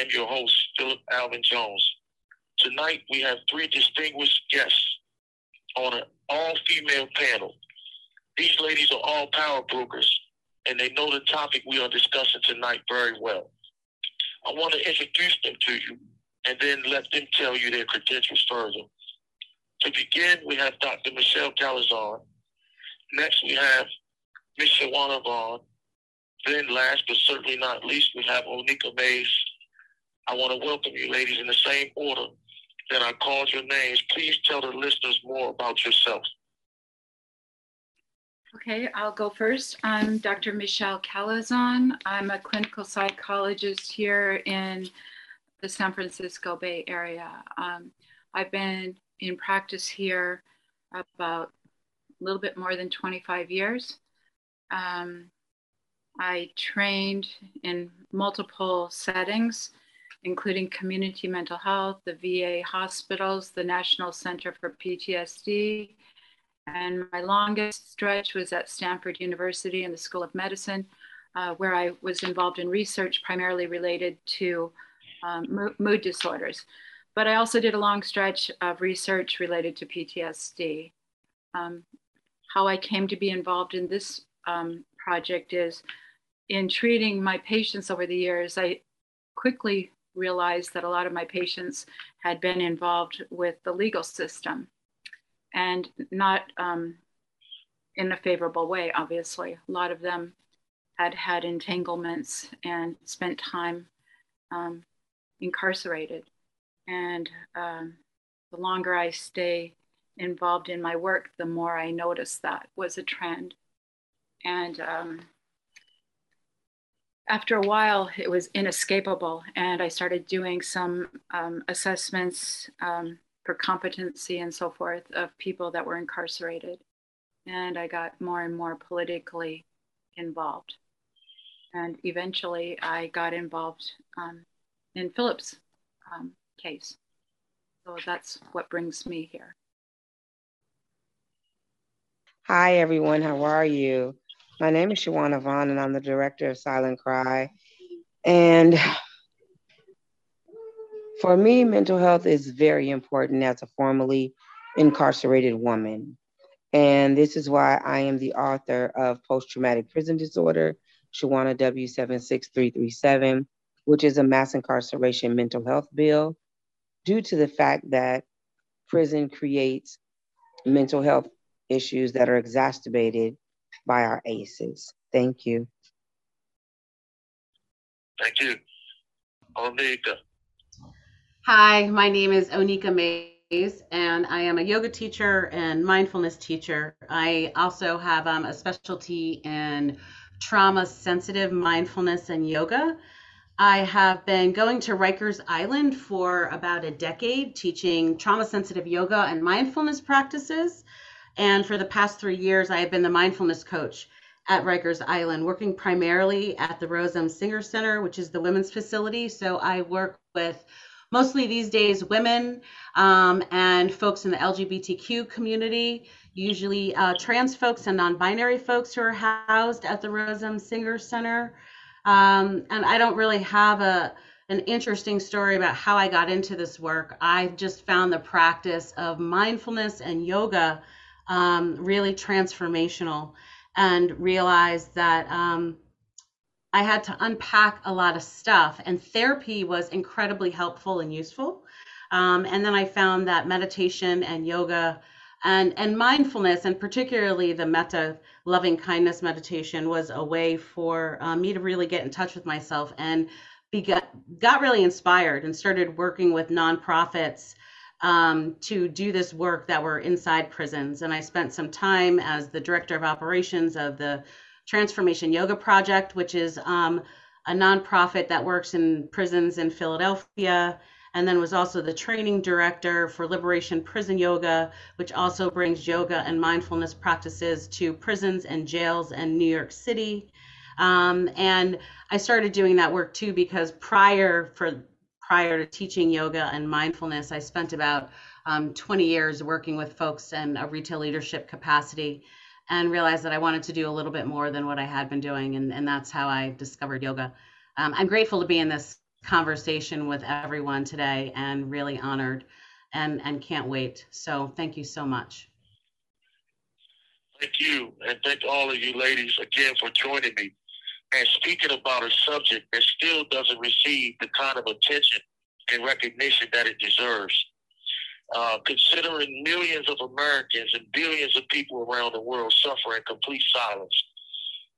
am your host, Phillip Alvin Jones. Tonight we have three distinguished guests on an all-female panel. These ladies are all power brokers, and they know the topic we are discussing tonight very well. I want to introduce them to you and then let them tell you their credentials further. To begin, we have Dr. Michelle Calazon. Next, we have Ms. Shawanna Vaughn. Then last but certainly not least, we have Onika Mays. I want to welcome you ladies in the same order that I called your names. Please tell the listeners more about yourself. Okay, I'll go first. I'm Dr. Michelle Calazon. I'm a clinical psychologist here in the San Francisco Bay Area. Um, I've been in practice here about a little bit more than 25 years. Um, I trained in multiple settings, including community mental health, the VA hospitals, the National Center for PTSD, and my longest stretch was at Stanford University in the School of Medicine, uh, where I was involved in research primarily related to um, mood disorders. But I also did a long stretch of research related to PTSD. Um, how I came to be involved in this um, project is in treating my patients over the years, I quickly realized that a lot of my patients had been involved with the legal system and not um, in a favorable way, obviously. A lot of them had had entanglements and spent time um, incarcerated. And um, the longer I stay involved in my work, the more I notice that was a trend. And um, after a while, it was inescapable. And I started doing some um, assessments um, for competency and so forth of people that were incarcerated. And I got more and more politically involved. And eventually I got involved um, in Phillip's um, case. So that's what brings me here. Hi, everyone. How are you? My name is Shawanna Vaughn, and I'm the director of Silent Cry. And for me, mental health is very important as a formerly incarcerated woman. And this is why I am the author of Post Traumatic Prison Disorder, Shawana W76337, which is a mass incarceration mental health bill, due to the fact that prison creates mental health issues that are exacerbated by our ACEs. Thank you. Thank you. Onika. Hi, my name is Onika Mays, and I am a yoga teacher and mindfulness teacher. I also have um, a specialty in trauma sensitive mindfulness and yoga. I have been going to Rikers Island for about a decade, teaching trauma sensitive yoga and mindfulness practices. And for the past three years, I have been the mindfulness coach at Rikers Island, working primarily at the Rose M. Singer Center, which is the women's facility. So I work with mostly these days women um, and folks in the LGBTQ community, usually uh, trans folks and non binary folks who are housed at the Rose M. Singer Center. Um, and I don't really have a an interesting story about how I got into this work. I just found the practice of mindfulness and yoga um, really transformational and realized that um, I had to unpack a lot of stuff, and therapy was incredibly helpful and useful. Um, and then I found that meditation and yoga and and mindfulness, and particularly the metta loving kindness meditation, was a way for uh, me to really get in touch with myself and be got, got really inspired and started working with nonprofits um, to do this work that were inside prisons. And I spent some time as the director of operations of the Transformation Yoga Project, which is um, a nonprofit that works in prisons in Philadelphia, and then was also the training director for Liberation Prison Yoga, which also brings yoga and mindfulness practices to prisons and jails in New York City. Um, and I started doing that work too because prior for prior to teaching yoga and mindfulness, I spent about um, 20 years working with folks in a retail leadership capacity and realized that I wanted to do a little bit more than what I had been doing. And, and that's how I discovered yoga. um, I'm grateful to be in this conversation with everyone today and really honored and, and can't wait. So thank you so much. Thank you. And thank all of you ladies again for joining me and speaking about a subject that still doesn't receive the kind of attention and recognition that it deserves. Uh, considering millions of Americans and billions of people around the world suffer in complete silence,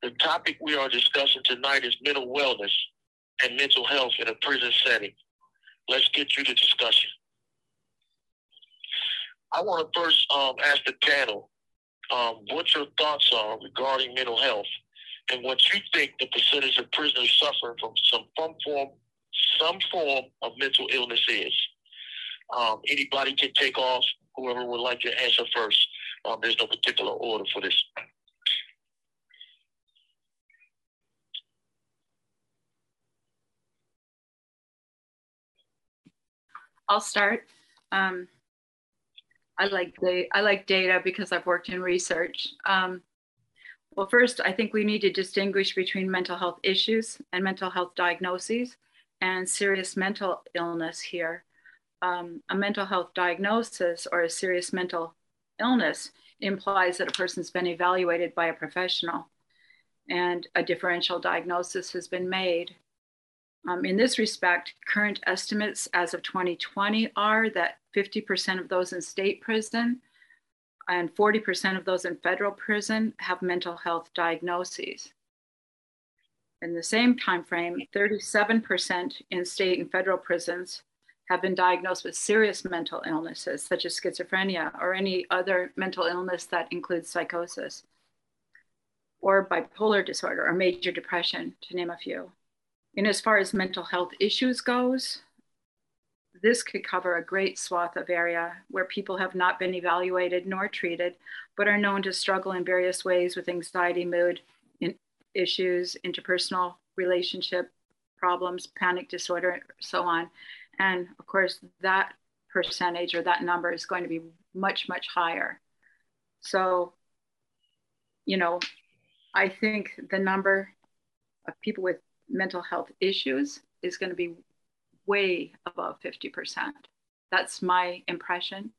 the topic we are discussing tonight is mental wellness and mental health in a prison setting. Let's get to the discussion. I want to first um, ask the panel um, what your thoughts are regarding mental health and what you think the percentage of prisoners suffering from some form, some form of mental illness is. Um, anybody can take off. Whoever would like to answer first. Um, there's no particular order for this. I'll start. Um, I like the I like data because I've worked in research. Um, well, first, I think we need to distinguish between mental health issues and mental health diagnoses and serious mental illness here. Um, a mental health diagnosis or a serious mental illness implies that a person's been evaluated by a professional and a differential diagnosis has been made. Um, in this respect, current estimates as of 2020 are that 50% of those in state prison and 40% of those in federal prison have mental health diagnoses. In the same time frame, 37% in state and federal prisons have been diagnosed with serious mental illnesses such as schizophrenia or any other mental illness that includes psychosis or bipolar disorder or major depression to name a few. And as far as mental health issues goes, this could cover a great swath of area where people have not been evaluated nor treated, but are known to struggle in various ways with anxiety, mood in issues, interpersonal relationship problems, panic disorder, so on. And of course, that percentage or that number is going to be much, much higher. So, you know, I think the number of people with mental health issues is going to be way above 50%. That's my impression.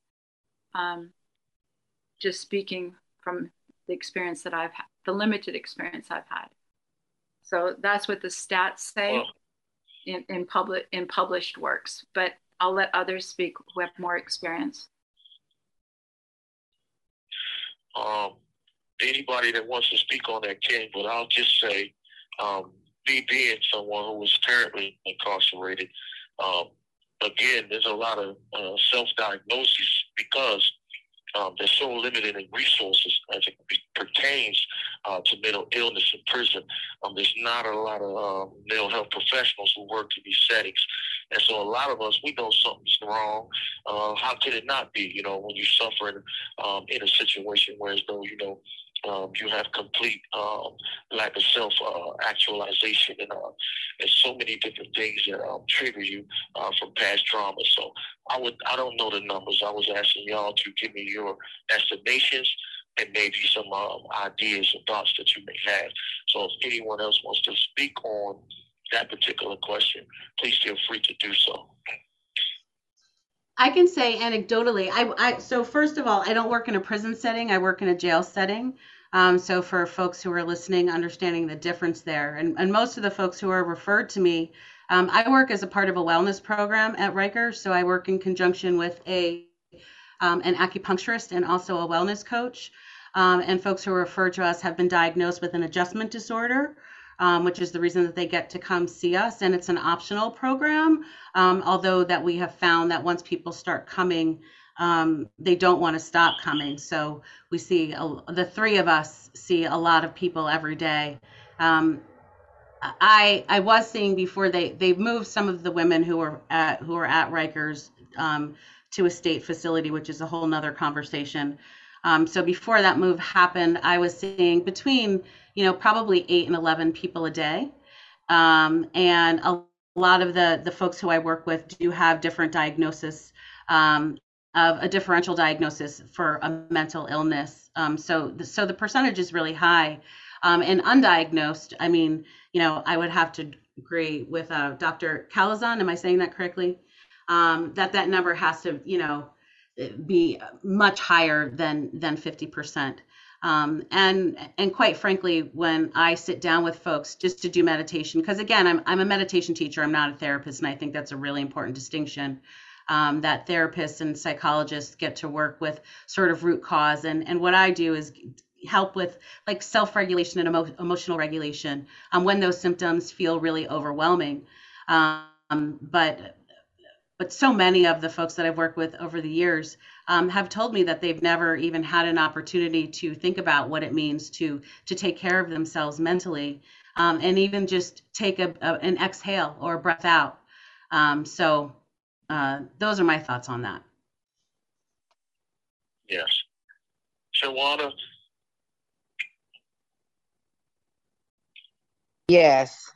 Um, just speaking from the experience that I've had, the limited experience I've had. So that's what the stats say well, in, in public in published works. But I'll let others speak who have more experience. Um, anybody that wants to speak on that can, but I'll just say um, me being someone who was currently incarcerated, um, again, there's a lot of uh, self-diagnosis because um, they're so limited in resources as it pertains uh, to mental illness in prison. Um, there's not a lot of uh, mental health professionals who work in these settings. And so a lot of us, we know something's wrong. Uh, how could it not be, you know, when you're suffering um, in a situation where as though, you know, um, you have complete um, lack of self uh, actualization, and uh, and so many different things that um, trigger you uh, from past trauma. So I would I don't know the numbers. I was asking y'all to give me your estimations and maybe some um, ideas and thoughts that you may have. So if anyone else wants to speak on that particular question, please feel free to do so. I can say anecdotally, I, I so first of all, I don't work in a prison setting. I work in a jail setting. Um, so for folks who are listening, understanding the difference there, and, and most of the folks who are referred to me, um, I work as a part of a wellness program at Rikers. So I work in conjunction with a um, an acupuncturist and also a wellness coach. Um, and folks who are referred to us have been diagnosed with an adjustment disorder. Um, which is the reason that they get to come see us. And it's an optional program, um, although that we have found that once people start coming, um, they don't want to stop coming. So we see the three of us see a lot of people every day. Um, I I was seeing before they they moved some of the women who were at who are at Rikers um, to a state facility, which is a whole nother conversation. Um, so before that move happened, I was seeing between you know probably eight and eleven people a day, um, and a lot of the the folks who I work with do have different diagnosis um, of a differential diagnosis for a mental illness. Um, so, the, so the percentage is really high. Um, and undiagnosed, I mean, you know, I would have to agree with uh, Dr. Calazon. Am I saying that correctly? Um, that that number has to, you know, be much higher than than 50%. Um, and and quite frankly, when I sit down with folks just to do meditation, because again, I'm I'm a meditation teacher, I'm not a therapist, and I think that's a really important distinction. Um, that therapists and psychologists get to work with sort of root cause, and and what I do is help with like self-regulation and emo- emotional regulation um, when those symptoms feel really overwhelming. Um, but but so many of the folks that I've worked with over the years um, have told me that they've never even had an opportunity to think about what it means to to take care of themselves mentally, um, and even just take a, a, an exhale or a breath out. Um, so uh, those are my thoughts on that. Yes, Shawanna. Yes.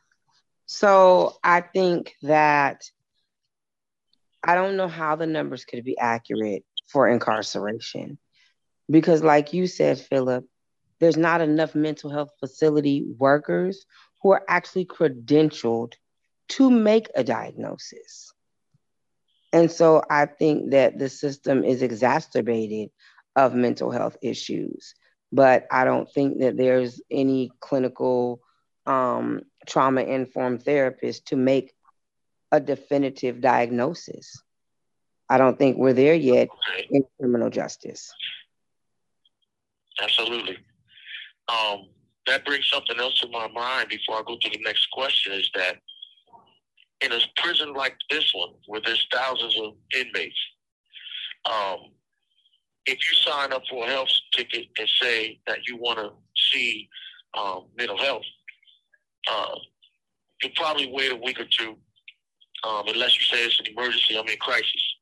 So I think that I don't know how the numbers could be accurate for incarceration. Because, like you said, Phillip, there's not enough mental health facility workers who are actually credentialed to make a diagnosis. And so I think that the system is exacerbated of mental health issues, but I don't think that there's any clinical um, trauma informed therapist to make a definitive diagnosis. I don't think we're there yet okay. in criminal justice. Absolutely. Um, that brings something else to my mind before I go to the next question is that in a prison like this one, where there's thousands of inmates, um, if you sign up for a health ticket and say that you want to see um, mental health, uh, you'll probably wait a week or two um, unless you say it's an emergency, I'm in crisis.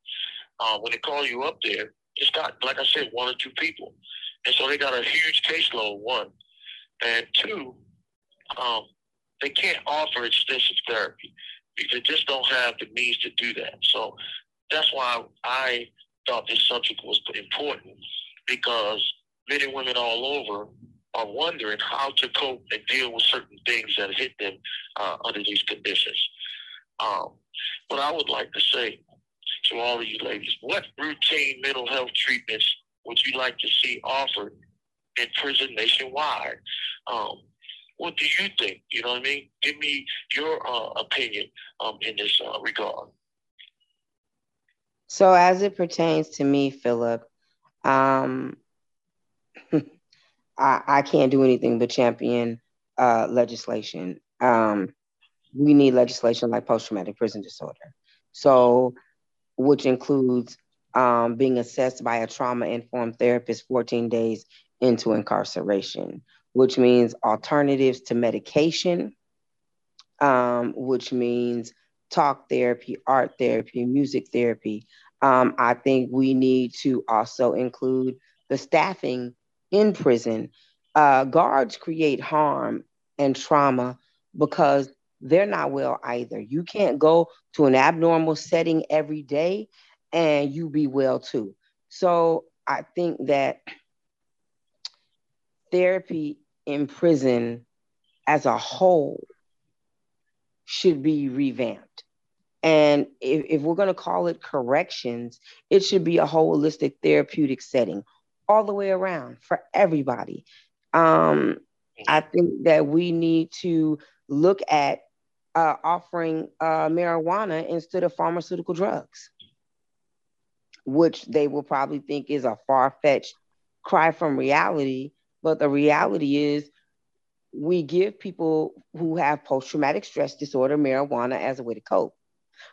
Uh, when they call you up there, it's got, like I said, one or two people. And so they got a huge caseload, one. And two, um, they can't offer extensive therapy because they just don't have the means to do that. So that's why I thought this subject was important because men and women all over are wondering how to cope and deal with certain things that hit them uh, under these conditions. Um, but I would like to say to all of you ladies, what routine mental health treatments would you like to see offered in prison nationwide? Um, what do you think? You know what I mean? Give me your uh, opinion um, in this uh, regard. So, as it pertains to me, Phillip, um, I, I, can't do anything but champion uh, legislation. Um, we need legislation like post traumatic prison disorder. So, which includes um, being assessed by a trauma informed therapist 14 days into incarceration, which means alternatives to medication, um, which means talk therapy, art therapy, music therapy. Um, I think we need to also include the staffing in prison. Uh, guards create harm and trauma because they're not well either. You can't go to an abnormal setting every day and you be well too. So I think that therapy in prison as a whole should be revamped. And if, if we're going to call it corrections, it should be a holistic therapeutic setting all the way around for everybody. Um, I think that we need to look at uh, offering uh, marijuana instead of pharmaceutical drugs, which they will probably think is a far fetched cry from reality. But the reality is, we give people who have post traumatic stress disorder marijuana as a way to cope.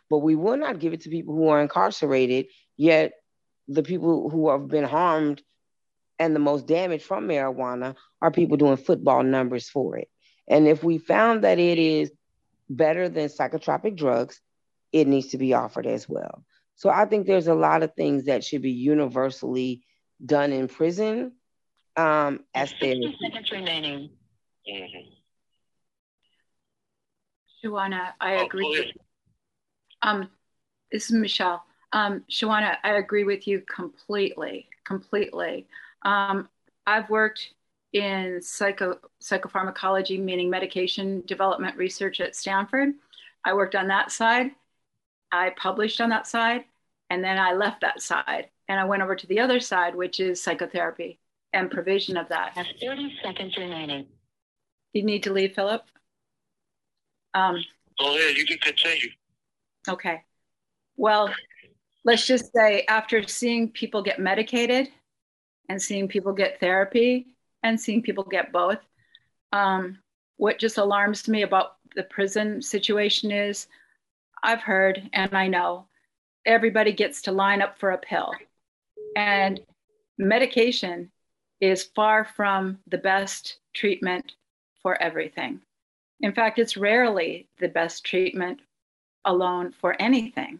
But we will not give it to people who are incarcerated, yet the people who have been harmed and the most damage from marijuana are people doing football numbers for it. And if we found that it is better than psychotropic drugs, it needs to be offered as well. So I think there's a lot of things that should be universally done in prison um, as therapy. seconds remaining. Mm-hmm. Shawanna, I oh, agree. With, um, this is Michelle. Um, Shawanna, I agree with you completely, completely. Um, I've worked in psycho, psychopharmacology, meaning medication development research at Stanford. I worked on that side. I published on that side. And then I left that side and I went over to the other side, which is psychotherapy and provision of that. Have 30 seconds remaining. You need to leave, Phillip? Um, Go ahead, you can continue. okay. Well, let's just say after seeing people get medicated and seeing people get therapy and seeing people get both, um, what just alarms me about the prison situation is I've heard and I know everybody gets to line up for a pill. And medication is far from the best treatment for everything. In fact, it's rarely the best treatment alone for anything.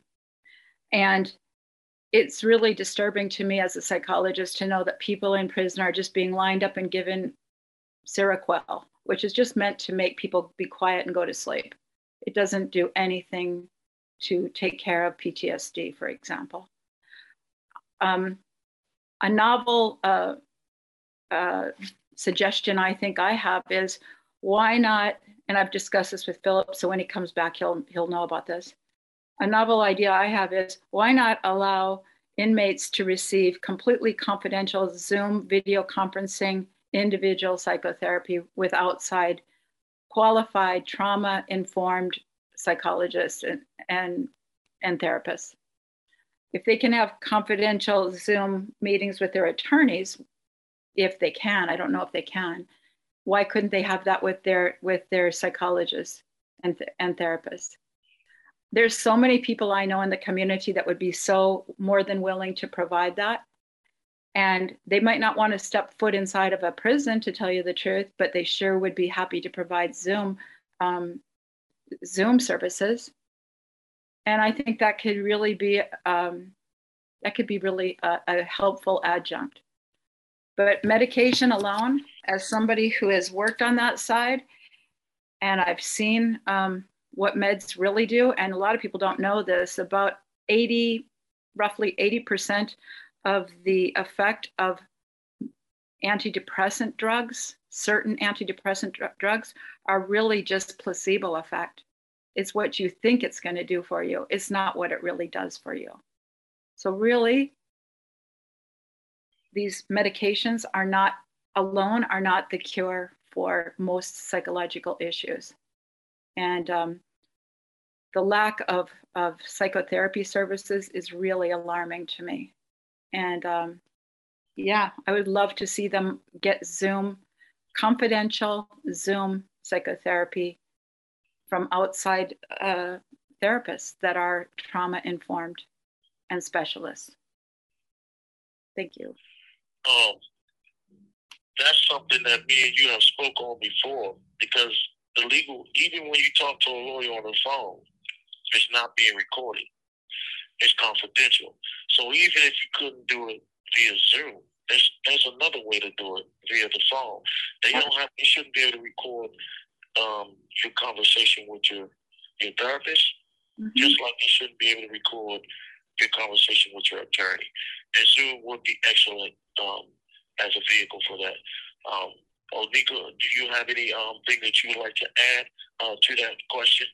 And it's really disturbing to me as a psychologist to know that people in prison are just being lined up and given Seroquel, which is just meant to make people be quiet and go to sleep. It doesn't do anything to take care of PTSD, for example. Um, a novel uh, uh, suggestion I think I have is why not, and I've discussed this with Phillip, so when he comes back, he'll, he'll know about this. A novel idea I have is why not allow inmates to receive completely confidential Zoom video conferencing individual psychotherapy with outside qualified trauma informed psychologists and, and, and therapists. If they can have confidential Zoom meetings with their attorneys, if they can, I don't know if they can, why couldn't they have that with their with their psychologists and, and therapists? There's so many people I know in the community that would be so more than willing to provide that. And they might not want to step foot inside of a prison to tell you the truth, but they sure would be happy to provide Zoom um, Zoom services. And I think that could really be um, that could be really a, a helpful adjunct. But medication alone, as somebody who has worked on that side, and I've seen um, what meds really do, and a lot of people don't know this, about 80, roughly 80% of the effect of antidepressant drugs, certain antidepressant dr- drugs, are really just placebo effect. It's what you think it's going to do for you. It's not what it really does for you. So, really, these medications are not alone, are not the cure for most psychological issues. And um, the lack of, of psychotherapy services is really alarming to me. And um, yeah, I would love to see them get Zoom, confidential Zoom psychotherapy from outside uh, therapists that are trauma informed and specialists. Thank you. Um, that's something that me and you have spoke on before because the legal, even when you talk to a lawyer on the phone, it's not being recorded. It's confidential. So even if you couldn't do it via Zoom, there's there's another way to do it via the phone. They don't have. You shouldn't be able to record um, your conversation with your your therapist, mm-hmm. just like you shouldn't be able to record your conversation with your attorney. And Zoom would be excellent um, as a vehicle for that. Um, Onika, do you have any um, thing that you would like to add uh, to that question?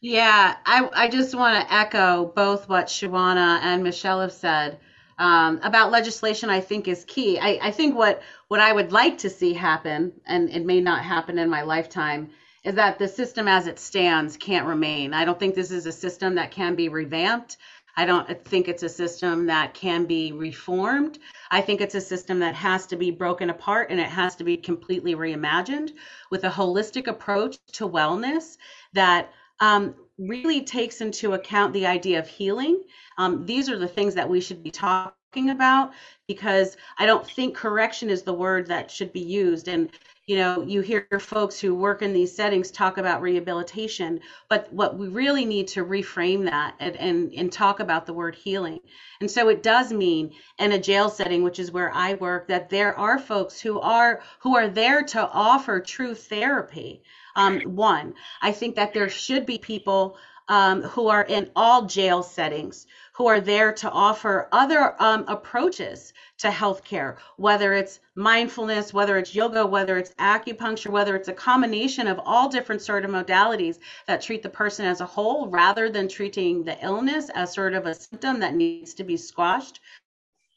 Yeah, I, I just want to echo both what Shawanna and Michelle have said um, about legislation. I think is key. I, I think what what I would like to see happen, and it may not happen in my lifetime, is that the system as it stands can't remain. I don't think this is a system that can be revamped. I don't think it's a system that can be reformed. I think it's a system that has to be broken apart and it has to be completely reimagined with a holistic approach to wellness that um, really takes into account the idea of healing. Um, these are the things that we should be talking about because I don't think correction is the word that should be used. And you know, you hear folks who work in these settings talk about rehabilitation, but what we really need to reframe that and, and, and talk about the word healing. And so it does mean in a jail setting, which is where I work, that there are folks who are who are there to offer true therapy. Um, one, I think that there should be people um, who are in all jail settings who are there to offer other um, approaches to healthcare, whether it's mindfulness, whether it's yoga, whether it's acupuncture, whether it's a combination of all different sort of modalities that treat the person as a whole rather than treating the illness as sort of a symptom that needs to be squashed.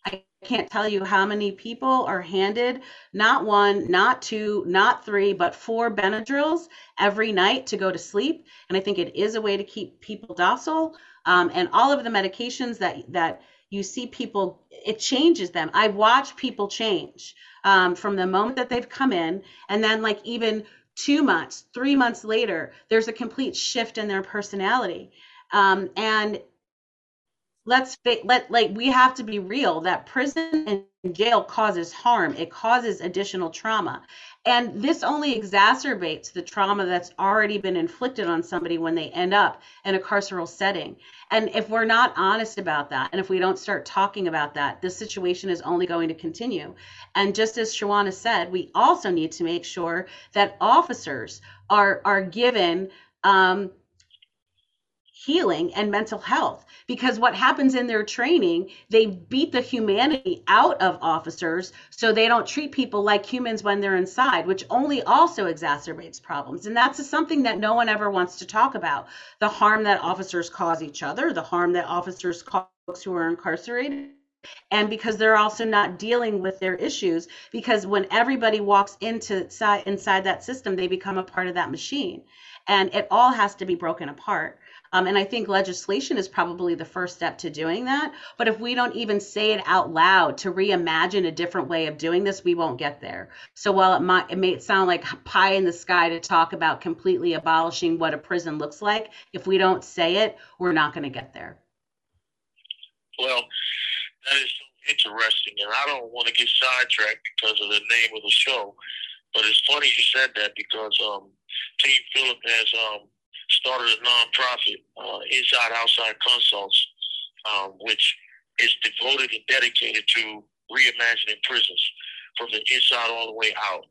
I can't tell you how many people are handed not one, not two, not three, but four Benadryls every night to go to sleep. And I think it is a way to keep people docile. Um, and all of the medications that that you see people it changes them. I've watched people change um, from the moment that they've come in and then like even two months three months later there's a complete shift in their personality. Um, and let's let like we have to be real that prison and jail causes harm it causes additional trauma and this only exacerbates the trauma that's already been inflicted on somebody when they end up in a carceral setting. And if we're not honest about that, and if we don't start talking about that, this situation is only going to continue. And just as Shawanna said, we also need to make sure that officers are are given um, healing and mental health. Because what happens in their training they beat the humanity out of officers so they don't treat people like humans when they're inside which only also exacerbates problems. And that's something that no one ever wants to talk about. The harm that officers cause each other the harm that officers cause folks who are incarcerated and because they're also not dealing with their issues because when everybody walks into inside that system they become a part of that machine. And it all has to be broken apart um, and I think legislation is probably the first step to doing that. But if we don't even say it out loud to reimagine a different way of doing this, we won't get there. So while it might it may sound like pie in the sky to talk about completely abolishing what a prison looks like, if we don't say it, we're not going to get there. Well, that is so interesting, and I don't want to get sidetracked because of the name of the show. But it's funny you said that because um, Team Phillip has um, started a nonprofit, uh, Inside Outside Consults, um, which is devoted and dedicated to reimagining prisons from the inside all the way out.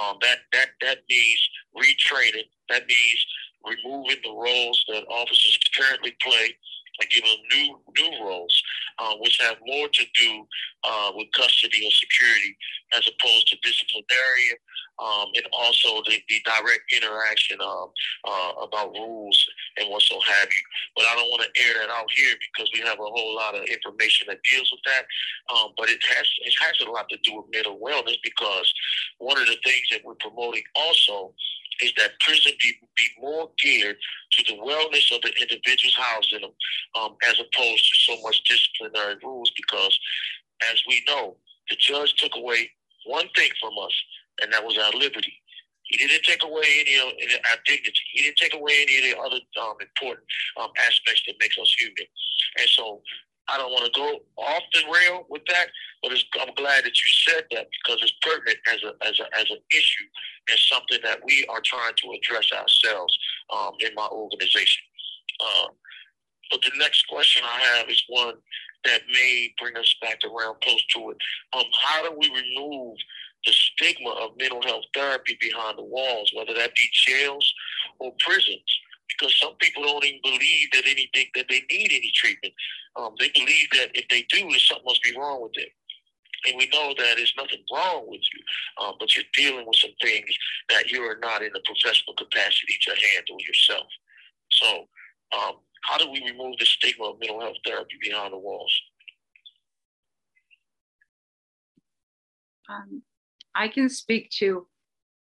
Um, that that that means retraining. That means removing the roles that officers currently play and giving them new new roles, uh, which have more to do uh, with custody or security as opposed to disciplinary um, and also the, the direct interaction um, uh, about rules and what so have you. But I don't want to air that out here because we have a whole lot of information that deals with that. Um, but it has it has a lot to do with mental wellness because one of the things that we're promoting also is that prison be, be more geared to the wellness of the individuals housed in them um, as opposed to so much disciplinary rules because as we know, the judge took away one thing from us, and that was our liberty. He didn't take away any of our dignity. He didn't take away any of the other um, important um, aspects that makes us human. And so I don't want to go off the rail with that, but I'm glad that you said that because it's pertinent as a as a as an issue and something that we are trying to address ourselves um, in my organization. Uh, but the next question I have is one that may bring us back around close to it. Um, how do we remove the stigma of mental health therapy behind the walls, whether that be jails or prisons? Because some people don't even believe that anything that they need any treatment. Um, they believe that if they do, something must be wrong with them. And we know that there's nothing wrong with you, um, but you're dealing with some things that you are not in a professional capacity to handle yourself. So, um, how do we remove the stigma of mental health therapy behind the walls? Um, I can speak to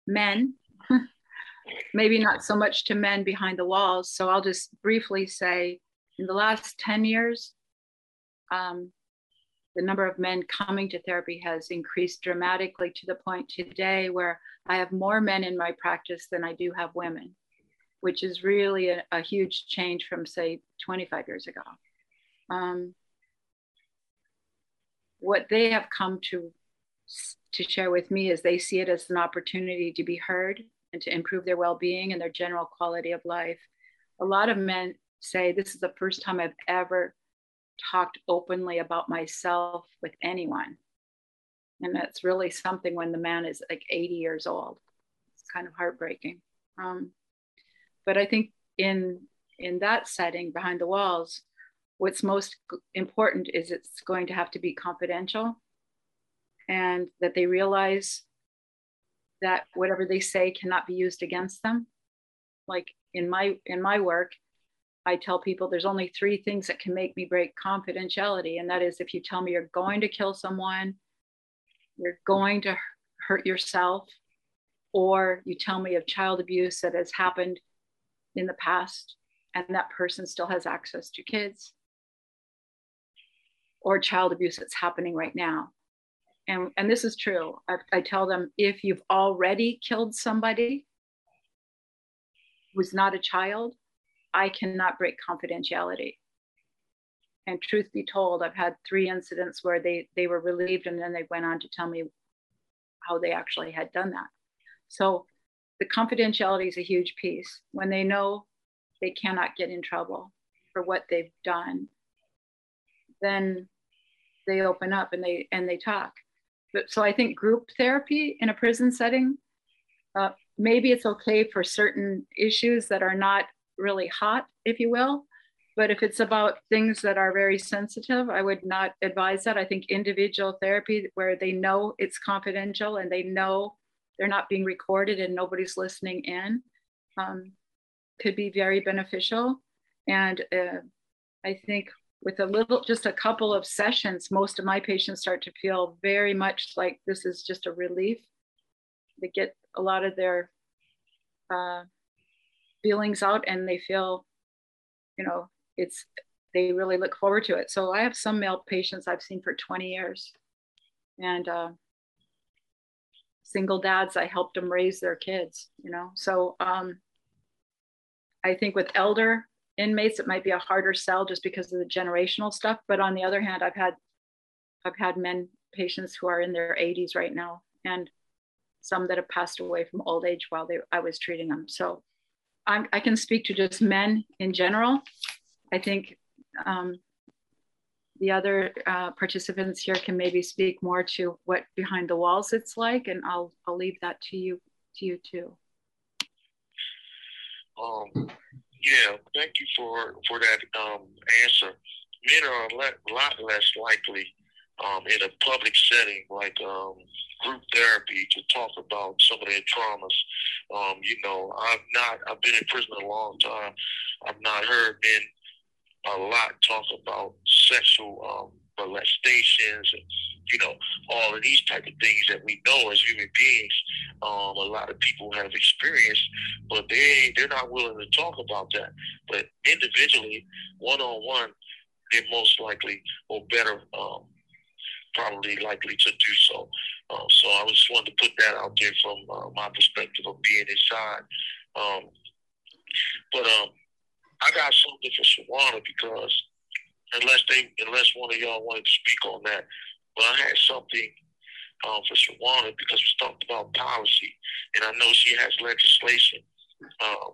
men, maybe not so much to men behind the walls. So I'll just briefly say in the last 10 years, um, the number of men coming to therapy has increased dramatically to the point today where I have more men in my practice than I do have women which is really a, a huge change from, say, 25 years ago. Um, what they have come to to share with me is they see it as an opportunity to be heard and to improve their well-being and their general quality of life. A lot of men say this is the first time I've ever talked openly about myself with anyone. And that's really something when the man is like 80 years old. It's kind of heartbreaking. Um, but I think in in that setting behind the walls, what's most important is it's going to have to be confidential and that they realize that whatever they say cannot be used against them. Like in my in my work i tell people there's only three things that can make me break confidentiality and that is if you tell me you're going to kill someone you're going to hurt yourself or you tell me of child abuse that has happened in the past and that person still has access to kids or child abuse that's happening right now. And and this is true. I, I tell them if you've already killed somebody who's not a child i cannot break confidentiality. And truth be told i've had three incidents where they they were relieved and then they went on to tell me how they actually had done that. So the confidentiality is a huge piece when they know they cannot get in trouble for what they've done then they open up and they and they talk but so I think group therapy in a prison setting, uh, maybe it's okay for certain issues that are not really hot, if you will. But if it's about things that are very sensitive, I would not advise that. I think individual therapy, where they know it's confidential and they know they're not being recorded and nobody's listening in, um, could be very beneficial. And uh, I think with a little, just a couple of sessions, most of my patients start to feel very much like this is just a relief. They get a lot of their uh, feelings out and they feel, you know, it's, they really look forward to it. So I have some male patients I've seen for 20 years and uh, single dads, I helped them raise their kids, you know? So um, I think with elder inmates it might be a harder sell just because of the generational stuff but on the other hand i've had i've had men patients who are in their 80s right now and some that have passed away from old age while they i was treating them so I'm, i can speak to just men in general i think um, the other uh, participants here can maybe speak more to what behind the walls it's like and i'll i'll leave that to you to you too um yeah, thank you for for that um, answer. Men are a lot less likely um, in a public setting like um, group therapy to talk about some of their traumas. Um, you know, I've not. I've been in prison a long time. I've not heard men a lot talk about sexual um, molestations and you know, all of these type of things that we know as human beings, um, a lot of people have experienced, but they they're not willing to talk about that. But individually, one on one, they're most likely or better, um, probably likely to do so. Um, so I just wanted to put that out there from uh, my perspective of being inside. Um, but um, I got something for Shawanna because unless they unless one of y'all wanted to speak on that, but I had something um, for Shawanna because we talked about policy, and I know she has legislation. Um,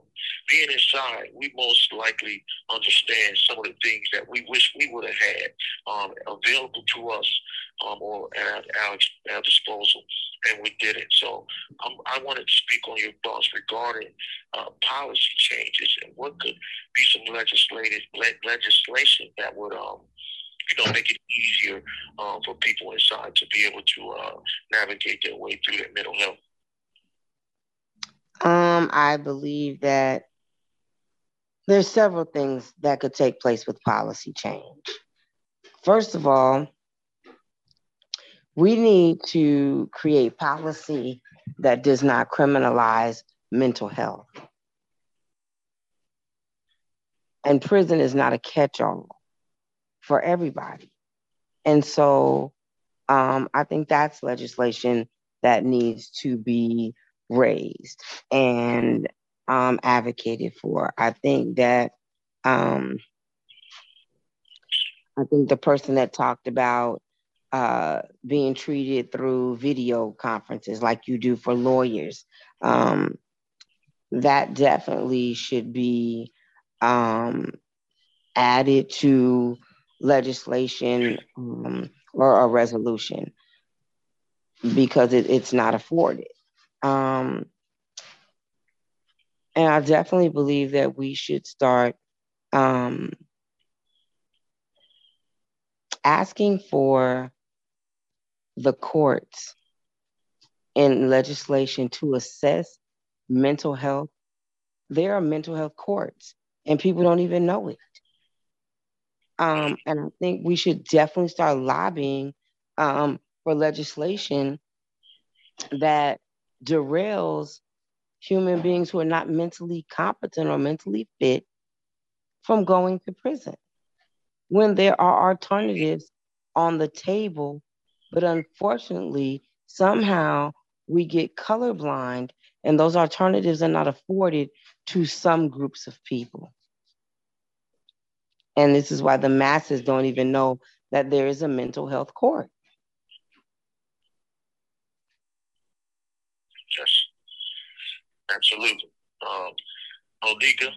being inside, we most likely understand some of the things that we wish we would have had um, available to us um, or at our, our, disposal, and we didn't. So um, I wanted to speak on your thoughts regarding uh, policy changes and what could be some legislative le- legislation that would um, you know, make it easier um, for people inside to be able to uh, navigate their way through their mental health? Um, I believe that there's several things that could take place with policy change. First of all, we need to create policy that does not criminalize mental health. And prison is not a catch all for everybody. And so um, I think that's legislation that needs to be raised and um, advocated for. I think that um, I think the person that talked about uh, being treated through video conferences like you do for lawyers, um, that definitely should be um, added to legislation um, or a resolution because it, it's not afforded. Um, and I definitely believe that we should start um, asking for the courts and legislation to assess mental health, there are mental health courts, and people don't even know it. Um, and I think we should definitely start lobbying um, for legislation that derails human beings who are not mentally competent or mentally fit from going to prison when there are alternatives on the table. But unfortunately, somehow we get colorblind and those alternatives are not afforded to some groups of people. And this is why the masses don't even know that there is a mental health court. Yes, absolutely. Um, Onika?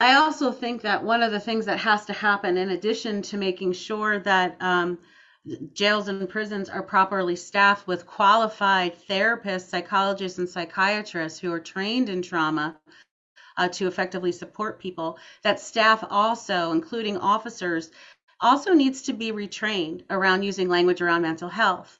I also think that one of the things that has to happen, in addition to making sure that um, jails and prisons are properly staffed with qualified therapists, psychologists, and psychiatrists who are trained in trauma uh, to effectively support people, that staff also, including officers, also needs to be retrained around using language around mental health.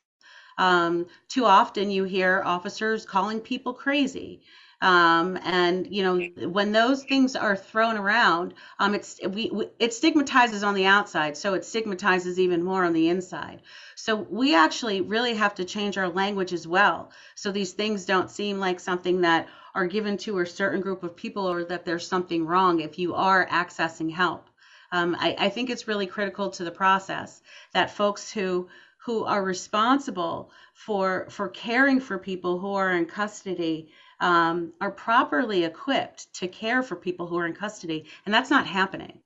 Um, too often you hear officers calling people crazy. Um, and you know when those things are thrown around, um, it's we, we, it stigmatizes on the outside, so it stigmatizes even more on the inside. So we actually really have to change our language as well, so these things don't seem like something that are given to a certain group of people or that there's something wrong if you are accessing help. Um, I, I think it's really critical to the process that folks who who are responsible for for caring for people who are in custody um, are properly equipped to care for people who are in custody, and that's not happening.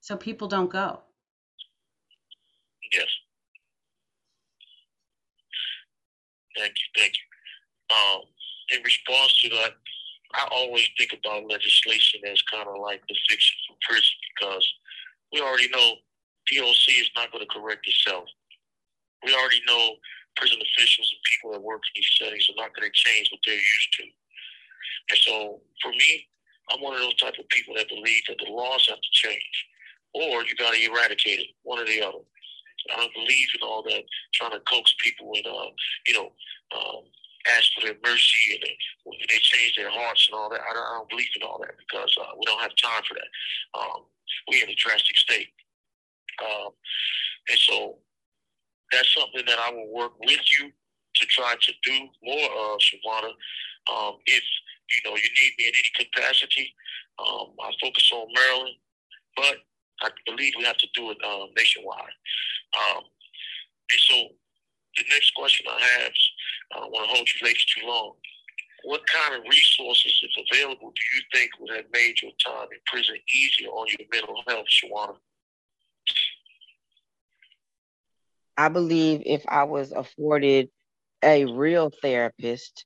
So people don't go. Yes. Thank you. Thank you. Um, in response to that, I always think about legislation as kind of like the fiction for prison because we already know DOC is not going to correct itself. We already know prison officials and people that work in these settings are not going to change what they're used to. And so for me, I'm one of those type of people that believe that the laws have to change or you got to eradicate it, one or the other. I don't believe in all that trying to coax people and, uh, you know, um, ask for their mercy and they, they change their hearts and all that. I don't, I don't believe in all that because uh, we don't have time for that. Um, we're in a drastic state. Um, and so that's something that I will work with you to try to do more of, Shawanna. Um, if you know you need me in any capacity, um, I focus on Maryland, but I believe we have to do it um, nationwide. Um, and so the next question I have, is, I don't want to hold you ladies too long. What kind of resources, if available, do you think would have made your time in prison easier on your mental health, Shawanna? I believe if I was afforded a real therapist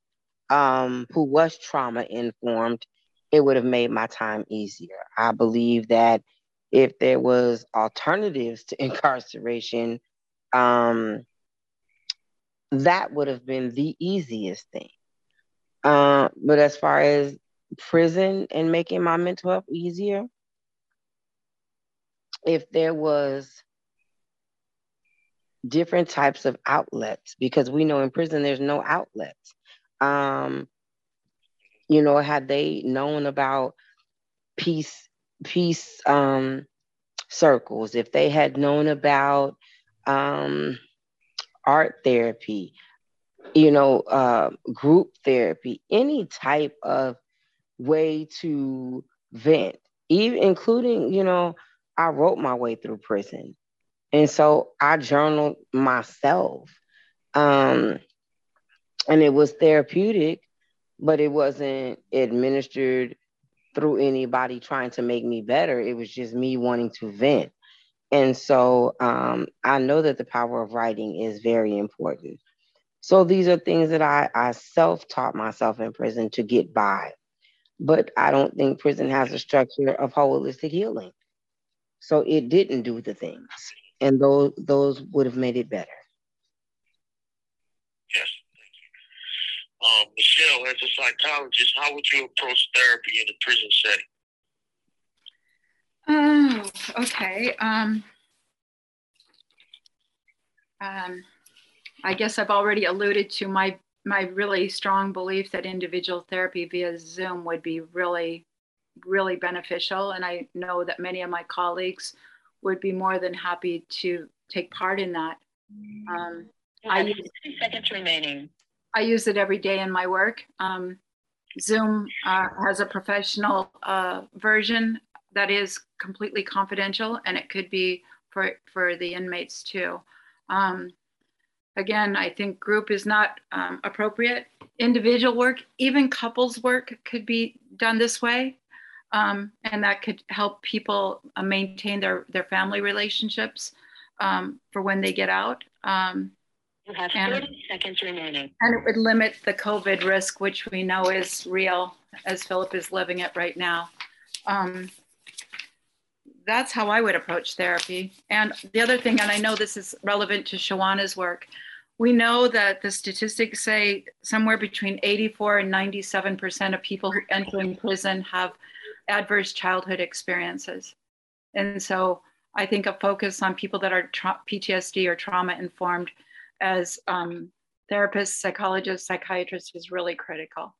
um, who was trauma informed, it would have made my time easier. I believe that if there was alternatives to incarceration, um, that would have been the easiest thing. Uh, but as far as prison and making my mental health easier, if there was different types of outlets because we know in prison there's no outlets. Um, you know, had they known about peace, peace um, circles, if they had known about um, art therapy, you know, uh, group therapy, any type of way to vent, even including, you know, I wrote my way through prison. And so I journaled myself. Um, and it was therapeutic, but it wasn't administered through anybody trying to make me better. It was just me wanting to vent. And so um, I know that the power of writing is very important. So these are things that I, I self taught myself in prison to get by. But I don't think prison has a structure of holistic healing. So it didn't do the things and those those would have made it better. Yes, thank you. Um, Michelle, as a psychologist, how would you approach therapy in a prison setting? Oh, okay. Um, um, I guess I've already alluded to my my really strong belief that individual therapy via Zoom would be really, really beneficial, and I know that many of my colleagues would be more than happy to take part in that. Um, I use seconds remaining. I use it every day in my work. Um, Zoom uh, has a professional uh, version that is completely confidential, and it could be for for the inmates too. Um, again, I think group is not um, appropriate. Individual work, even couples work, could be done this way, um, and that could help people uh, maintain their their family relationships um, for when they get out. Um, you have 30 and, seconds remaining. And it would limit the COVID risk, which we know is real, as Phillip is living it right now. Um, that's how I would approach therapy. And the other thing, and I know this is relevant to Shawanna's work, we know that the statistics say somewhere between 84 and 97% of people who entering prison have adverse childhood experiences. And so I think a focus on people that are tra- PTSD or trauma informed as um, therapists, psychologists, psychiatrists is really critical.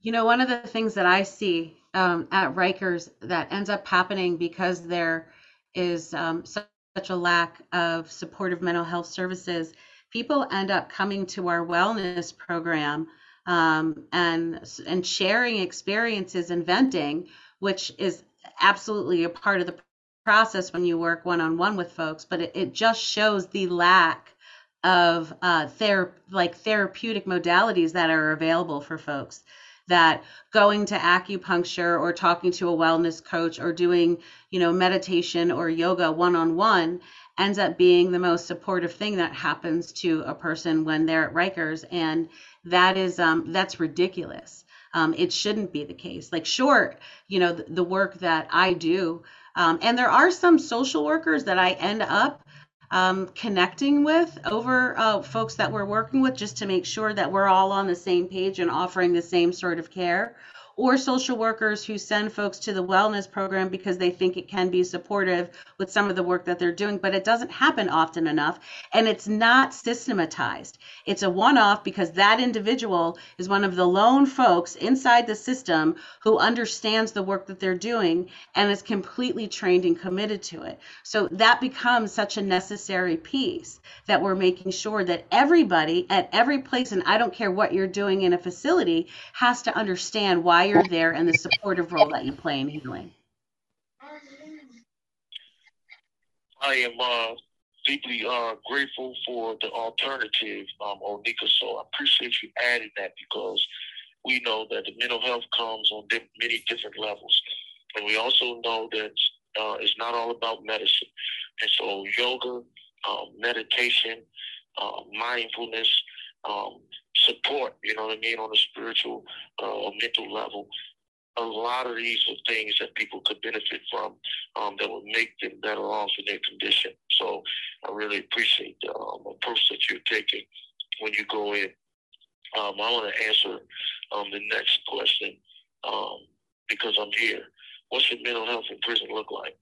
You know, one of the things that I see um, at Rikers that ends up happening because there is um, such a lack of supportive mental health services, people end up coming to our wellness program um, and and sharing experiences and venting, which is absolutely a part of the process when you work one on one with folks, but it, it, just shows the lack of uh, ther- like therapeutic modalities that are available for folks. That going to acupuncture or talking to a wellness coach or doing, you know, meditation or yoga one on one ends up being the most supportive thing that happens to a person when they're at Rikers, and that is um, that's ridiculous. Um, it shouldn't be the case. Like, sure, you know, the, the work that I do um, and there are some social workers that I end up um, connecting with over uh, folks that we're working with just to make sure that we're all on the same page and offering the same sort of care or social workers who send folks to the wellness program because they think it can be supportive with some of the work that they're doing, but it doesn't happen often enough. And it's not systematized. It's a one off because that individual is one of the lone folks inside the system who understands the work that they're doing and is completely trained and committed to it. So that becomes such a necessary piece that we're making sure that everybody at every place, and I don't care what you're doing in a facility, has to understand why you're there and the supportive role that you play in healing. I am uh, deeply uh, grateful for the alternative, um, Onika. So I appreciate you adding that because we know that the mental health comes on di- many different levels. And we also know that uh, it's not all about medicine. And so yoga, um, meditation, uh, mindfulness, um, support, you know what I mean, on a spiritual uh, or mental level. A lot of these are things that people could benefit from um, that would make them better off in their condition. So I really appreciate the um, approach that you're taking when you go in. Um, I want to answer um, the next question um, because I'm here. What should mental health in prison look like?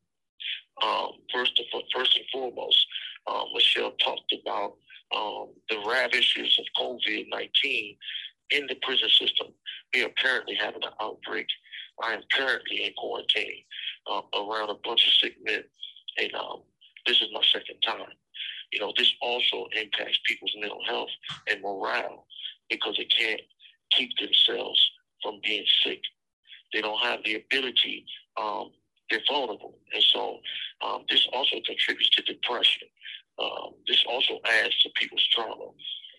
Um, first, first and foremost, Michelle talked about um, the ravages of COVID 19 in the prison system. We are currently having an outbreak. I am currently in quarantine um, around a bunch of sick men, and um, this is my second time. You know, this also impacts people's mental health and morale because they can't keep themselves from being sick. They don't have the ability. Um, they're vulnerable, and so um, this also contributes to depression. Um, this also adds to people's trauma.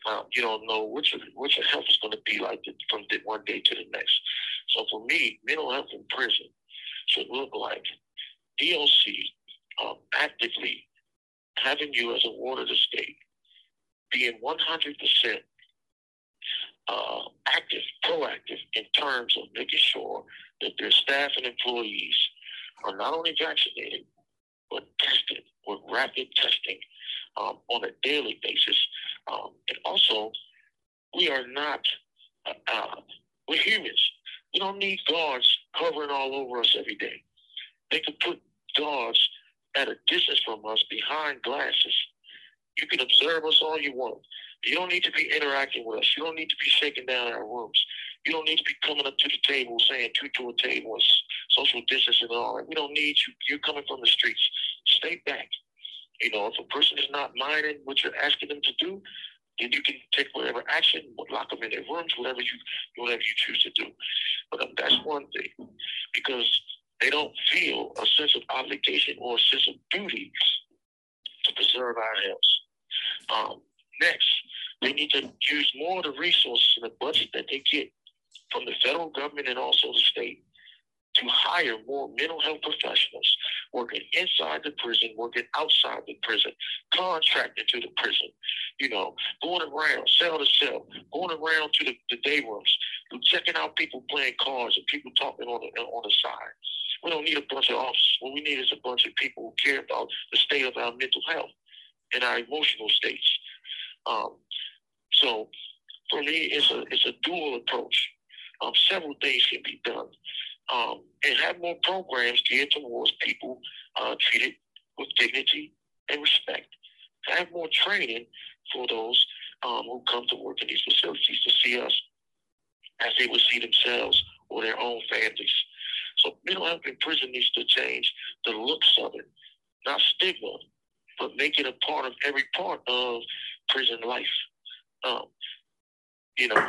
Um, you don't know what your, what your health is going to be like from one day to the next. So for me, mental health in prison should look like DOC um, actively having you as a ward of the state being 100% uh, active, proactive in terms of making sure that their staff and employees are not only vaccinated, but tested with rapid testing um, on a daily basis. Um, and also, we are not, uh, uh, we're humans. We don't need guards hovering all over us every day. They can put guards at a distance from us behind glasses. You can observe us all you want. You don't need to be interacting with us. You don't need to be shaking down our rooms. You don't need to be coming up to the table saying two to a table social distancing and all that. We don't need you. You're coming from the streets. Stay back. You know, if a person is not minding what you're asking them to do, then you can take whatever action, lock them in their rooms, whatever you whatever you choose to do. But um, that's one thing, because they don't feel a sense of obligation or a sense of duty to preserve our health. Um, next, they need to use more of the resources in the budget that they get from the federal government and also the state to hire more mental health professionals working inside the prison, working outside the prison, contracting to the prison, you know, going around cell to cell, going around to the, the day rooms, checking out people playing cards and people talking on the, on the side. We don't need a bunch of officers. What we need is a bunch of people who care about the state of our mental health and our emotional states. Um, so for me, it's a it's a dual approach. Um, several things can be done, um, and have more programs geared towards people uh, treated with dignity and respect. Have more training for those um, who come to work in these facilities to see us as they would see themselves or their own families. So mental health in prison needs to change the looks of it, not stigma, but make it a part of every part of prison life. Um, you know,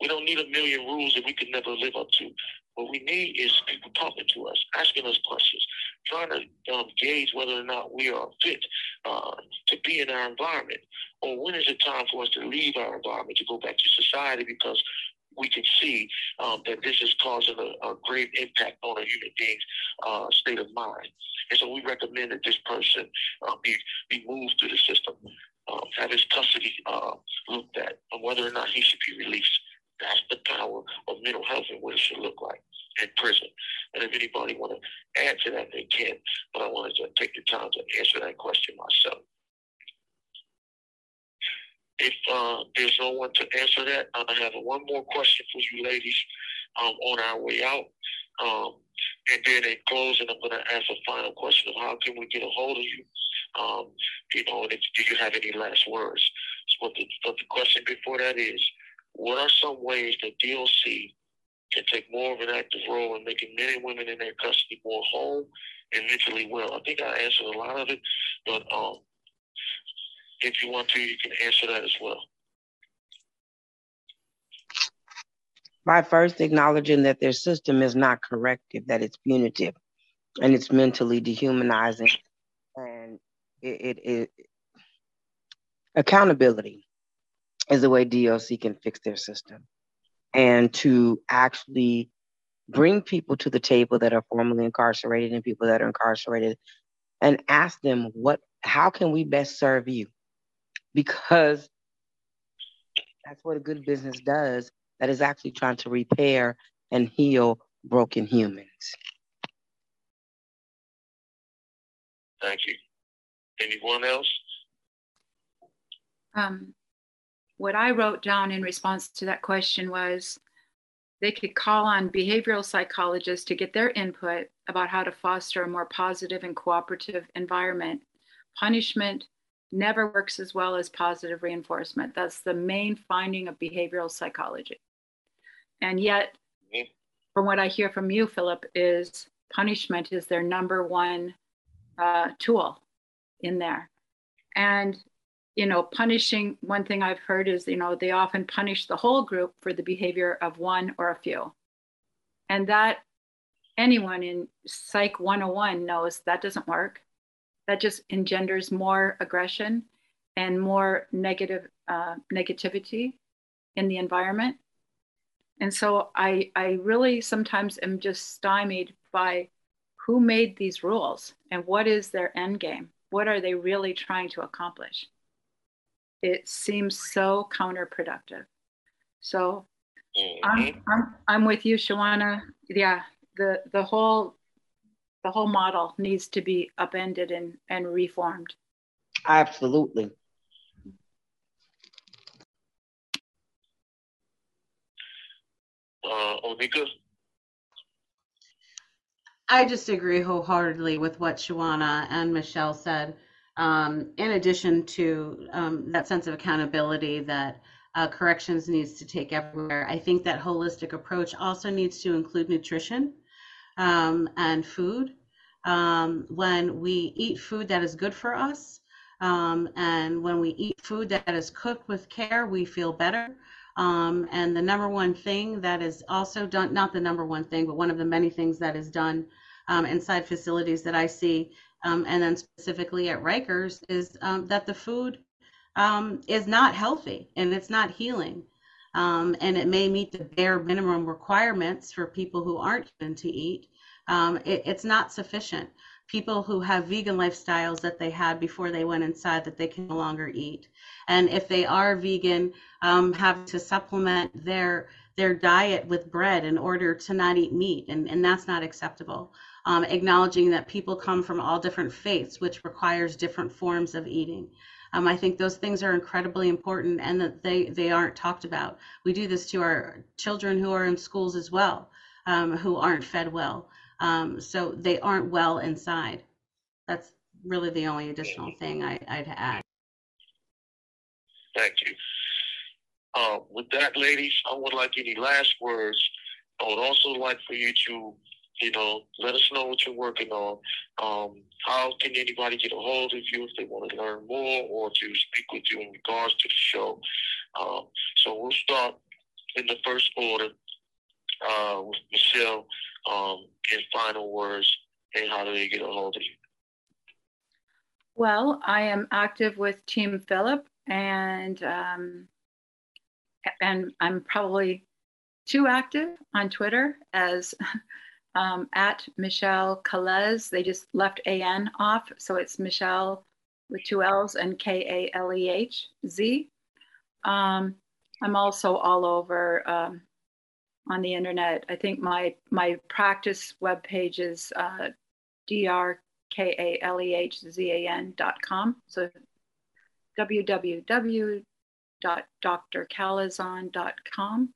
we don't need a million rules that we could never live up to. What we need is people talking to us, asking us questions, trying to um, gauge whether or not we are fit uh, to be in our environment, or when is it time for us to leave our environment to go back to society because we can see um, that this is causing a, a, grave impact on a human being's uh, state of mind. And so we recommend that this person uh, be, be moved through the system, uh, have his custody uh, looked at, and whether or not he should be released. That's the power of mental health and what it should look like in prison. And if anybody want to add to that, they can. But I wanted to take the time to answer that question myself. If uh, there's no one to answer that, I have one more question for you ladies um, on our way out. Um, and then in closing, I'm going to ask a final question of how can we get a hold of you? Um, you know, if, do you have any last words? But, the, but the question before that is, what are some ways that DOC can take more of an active role in making men and women in their custody more whole and mentally well? I think I answered a lot of it, but um, if you want to, you can answer that as well. By first acknowledging that their system is not corrective, that it's punitive and it's mentally dehumanizing and it, it, it accountability is the way DOC can fix their system and to actually bring people to the table that are formerly incarcerated and people that are incarcerated and ask them what how can we best serve you because that's what a good business does that is actually trying to repair and heal broken humans. Thank you. Anyone else? Um, what I wrote down in response to that question was they could call on behavioral psychologists to get their input about how to foster a more positive and cooperative environment. Punishment never works as well as positive reinforcement. That's the main finding of behavioral psychology. And yet, from what I hear from you, Phillip, is punishment is their number one uh, tool in there. And, you know, punishing, one thing I've heard is, you know, they often punish the whole group for the behavior of one or a few. And that anyone in Psych 101 knows that doesn't work that just engenders more aggression and more negative uh, negativity in the environment. And so I, I really sometimes am just stymied by who made these rules and what is their end game? What are they really trying to accomplish? It seems so counterproductive. So I'm, mm-hmm. I'm, I'm with you, Shawanna. Yeah, the, the whole the whole model needs to be upended and, and reformed. Absolutely. Uh, Onika? I just agree wholeheartedly with what Shawanna and Michelle said. Um, in addition to um, that sense of accountability that uh, corrections needs to take everywhere, I think that holistic approach also needs to include nutrition um, and food. Um, when we eat food that is good for us, um, and when we eat food that is cooked with care, we feel better. Um, and the number one thing that is also done, not the number one thing, but one of the many things that is done um, inside facilities that I see, um, and then specifically at Rikers, is um, that the food um, is not healthy and it's not healing. Um, and it may meet the bare minimum requirements for people who aren't going to eat. It, it's not sufficient people who have vegan lifestyles that they had before they went inside that they can no longer eat. And if they are vegan, um, have to supplement their their diet with bread in order to not eat meat, and, and that's not acceptable. Um, acknowledging that people come from all different faiths, which requires different forms of eating. Um, I think those things are incredibly important and that they, they aren't talked about. We do this to our children who are in schools as well, um, who aren't fed well. Um, so they aren't well inside. That's really the only additional thing I, would add. Thank you. Uh, with that, ladies, I would like any last words. I would also like for you to, you know, let us know what you're working on. Um, how can anybody get a hold of you if they want to learn more or to speak with you in regards to the show? Um, so we'll start in the first order uh, with Michelle um, in final words, and how do they get a hold of you? Well, I am active with Team Phillip, and um, and I'm probably too active on Twitter as um, at Michelle Kalehz. They just left an off, so it's Michelle with two L's and K A L E H Z. Um, I'm also all over um, on the internet. I think my my practice web page is uh, drkalehzan.com. So www.drkalehzan.com.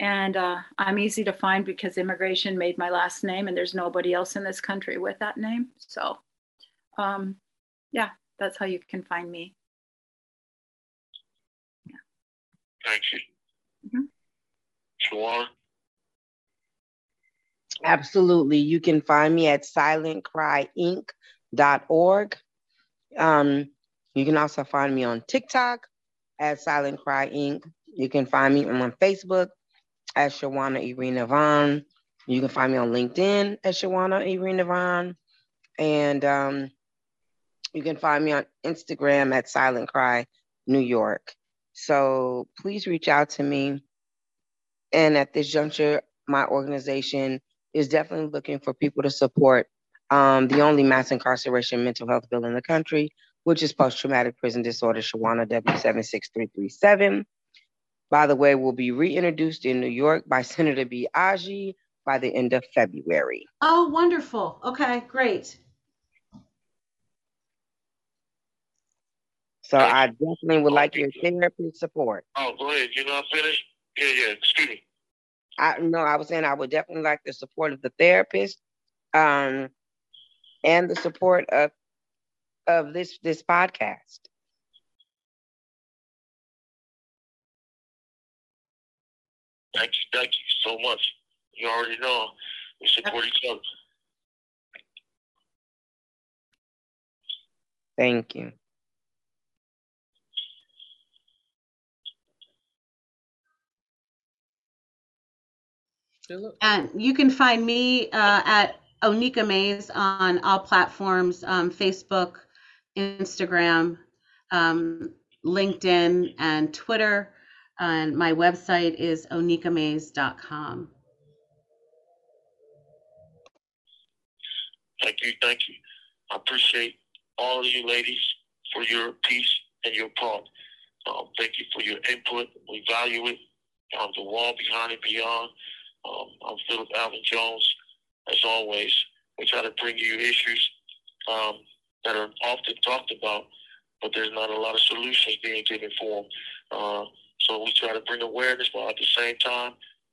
And uh, I'm easy to find because immigration made my last name, and there's nobody else in this country with that name. So, um, yeah, that's how you can find me. Yeah. Thank you. Mm-hmm. Shawan? Absolutely. You can find me at silentcryinc.org. Um, you can also find me on TikTok at Silent Cry Inc. You can find me on Facebook at Shawanna Irina Vaughn. You can find me on LinkedIn at Shawanna Irina Vaughn. And um, you can find me on Instagram at Silent Cry New York. So please reach out to me. And at this juncture, my organization is definitely looking for people to support um, the only mass incarceration mental health bill in the country, which is post traumatic prison disorder, Shawana W76337. By the way, will be reintroduced in New York by Senator B. Biaggi by the end of February. Oh, wonderful. Okay, great. So I definitely would like your therapy support. Oh, go ahead. You're not finished? Yeah, yeah. Excuse me. I no, I was saying I would definitely like the support of the therapist, um, and the support of of this this podcast. Thank you, thank you so much. You already know we support each other. Thank you. And you can find me uh, at Onika Mays on all platforms um, Facebook, Instagram, um, LinkedIn, and Twitter. And my website is onikamaze.com. Thank you. Thank you. I appreciate all of you ladies for your piece and your part. Um, thank you for your input. We value it. Um, the wall behind and beyond. Um, I'm Phillip Alvin Jones. As always, we try to bring you issues um, that are often talked about, but there's not a lot of solutions being given for them. Uh, so we try to bring awareness, while at the same time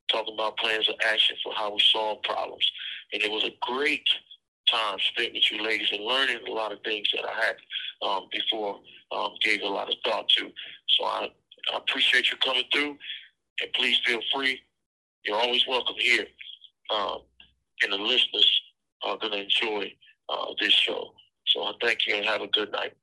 talking about plans of action for how we solve problems. and it was a great time spent with you ladies and learning a lot of things that I had um, before um, gave a lot of thought to. So I, I appreciate you coming through, and please feel free. You're always welcome here, um, and the listeners are going to enjoy uh, this show. So I thank you and have a good night.